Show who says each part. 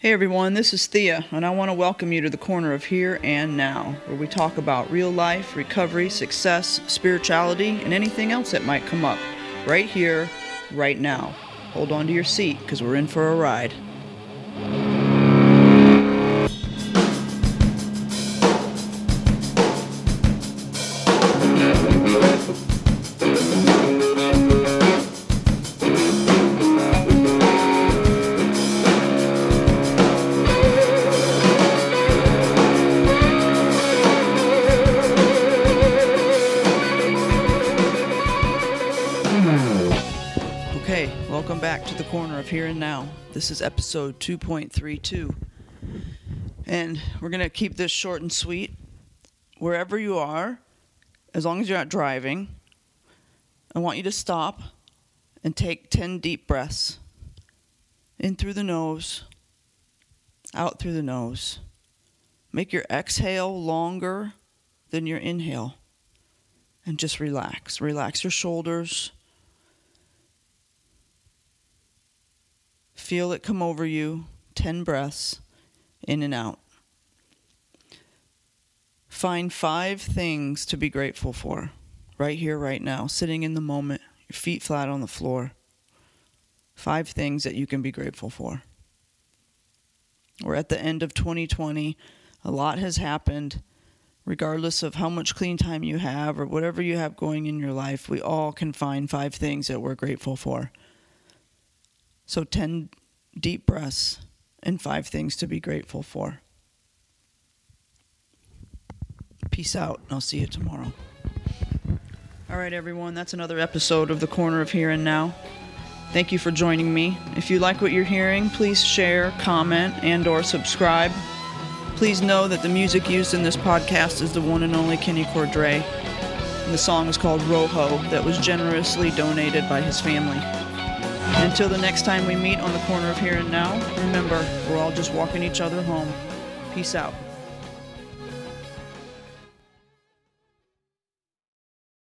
Speaker 1: Hey everyone, this is Thea, and I want to welcome you to the corner of Here and Now, where we talk about real life, recovery, success, spirituality, and anything else that might come up right here, right now. Hold on to your seat because we're in for a ride. Okay, welcome back to the corner of Here and Now. This is episode 2.32. And we're going to keep this short and sweet. Wherever you are, as long as you're not driving, I want you to stop and take 10 deep breaths. In through the nose, out through the nose. Make your exhale longer than your inhale. And just relax. Relax your shoulders. Feel it come over you. 10 breaths in and out. Find five things to be grateful for right here, right now, sitting in the moment, your feet flat on the floor. Five things that you can be grateful for. We're at the end of 2020. A lot has happened. Regardless of how much clean time you have or whatever you have going in your life, we all can find five things that we're grateful for. So, 10 deep breaths and five things to be grateful for. Peace out, and I'll see you tomorrow. All right, everyone, that's another episode of The Corner of Here and Now. Thank you for joining me. If you like what you're hearing, please share, comment, and or subscribe. Please know that the music used in this podcast is the one and only Kenny Cordray. And the song is called Rojo that was generously donated by his family. Until the next time we meet on the corner of here and now, remember, we're all just walking each other home. Peace out.